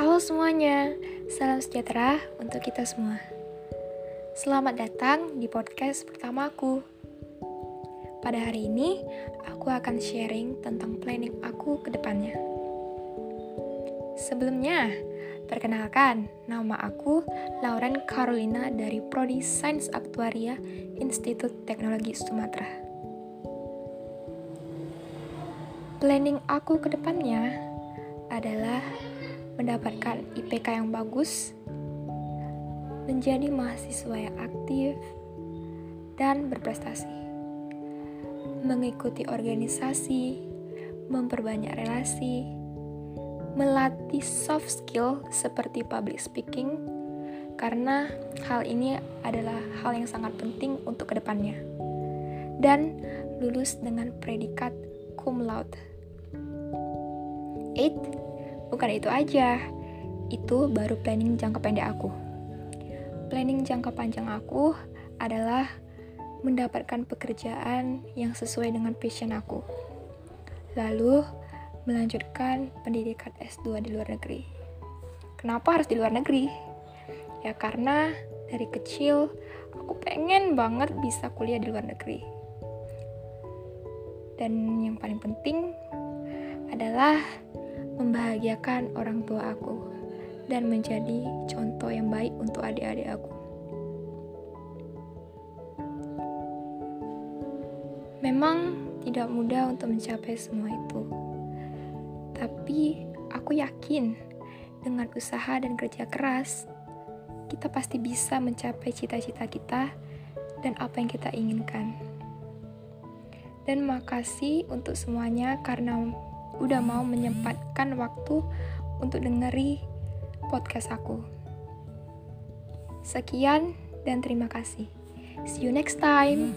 Halo semuanya, salam sejahtera untuk kita semua. Selamat datang di podcast pertamaku. Pada hari ini, aku akan sharing tentang planning aku ke depannya. Sebelumnya, perkenalkan, nama aku Lauren Carolina dari Prodi Sains Aktuaria Institut Teknologi Sumatera. Planning aku ke depannya adalah mendapatkan IPK yang bagus, menjadi mahasiswa yang aktif, dan berprestasi. Mengikuti organisasi, memperbanyak relasi, melatih soft skill seperti public speaking, karena hal ini adalah hal yang sangat penting untuk ke depannya. Dan lulus dengan predikat cum laude. 8 Bukan itu aja, itu baru planning jangka pendek aku. Planning jangka panjang aku adalah mendapatkan pekerjaan yang sesuai dengan passion aku. Lalu, melanjutkan pendidikan S2 di luar negeri. Kenapa harus di luar negeri? Ya karena dari kecil aku pengen banget bisa kuliah di luar negeri. Dan yang paling penting adalah membahagiakan orang tua aku dan menjadi contoh yang baik untuk adik-adik aku. Memang tidak mudah untuk mencapai semua itu, tapi aku yakin dengan usaha dan kerja keras, kita pasti bisa mencapai cita-cita kita dan apa yang kita inginkan. Dan makasih untuk semuanya karena udah mau menyempatkan waktu untuk dengeri podcast aku. Sekian dan terima kasih. See you next time.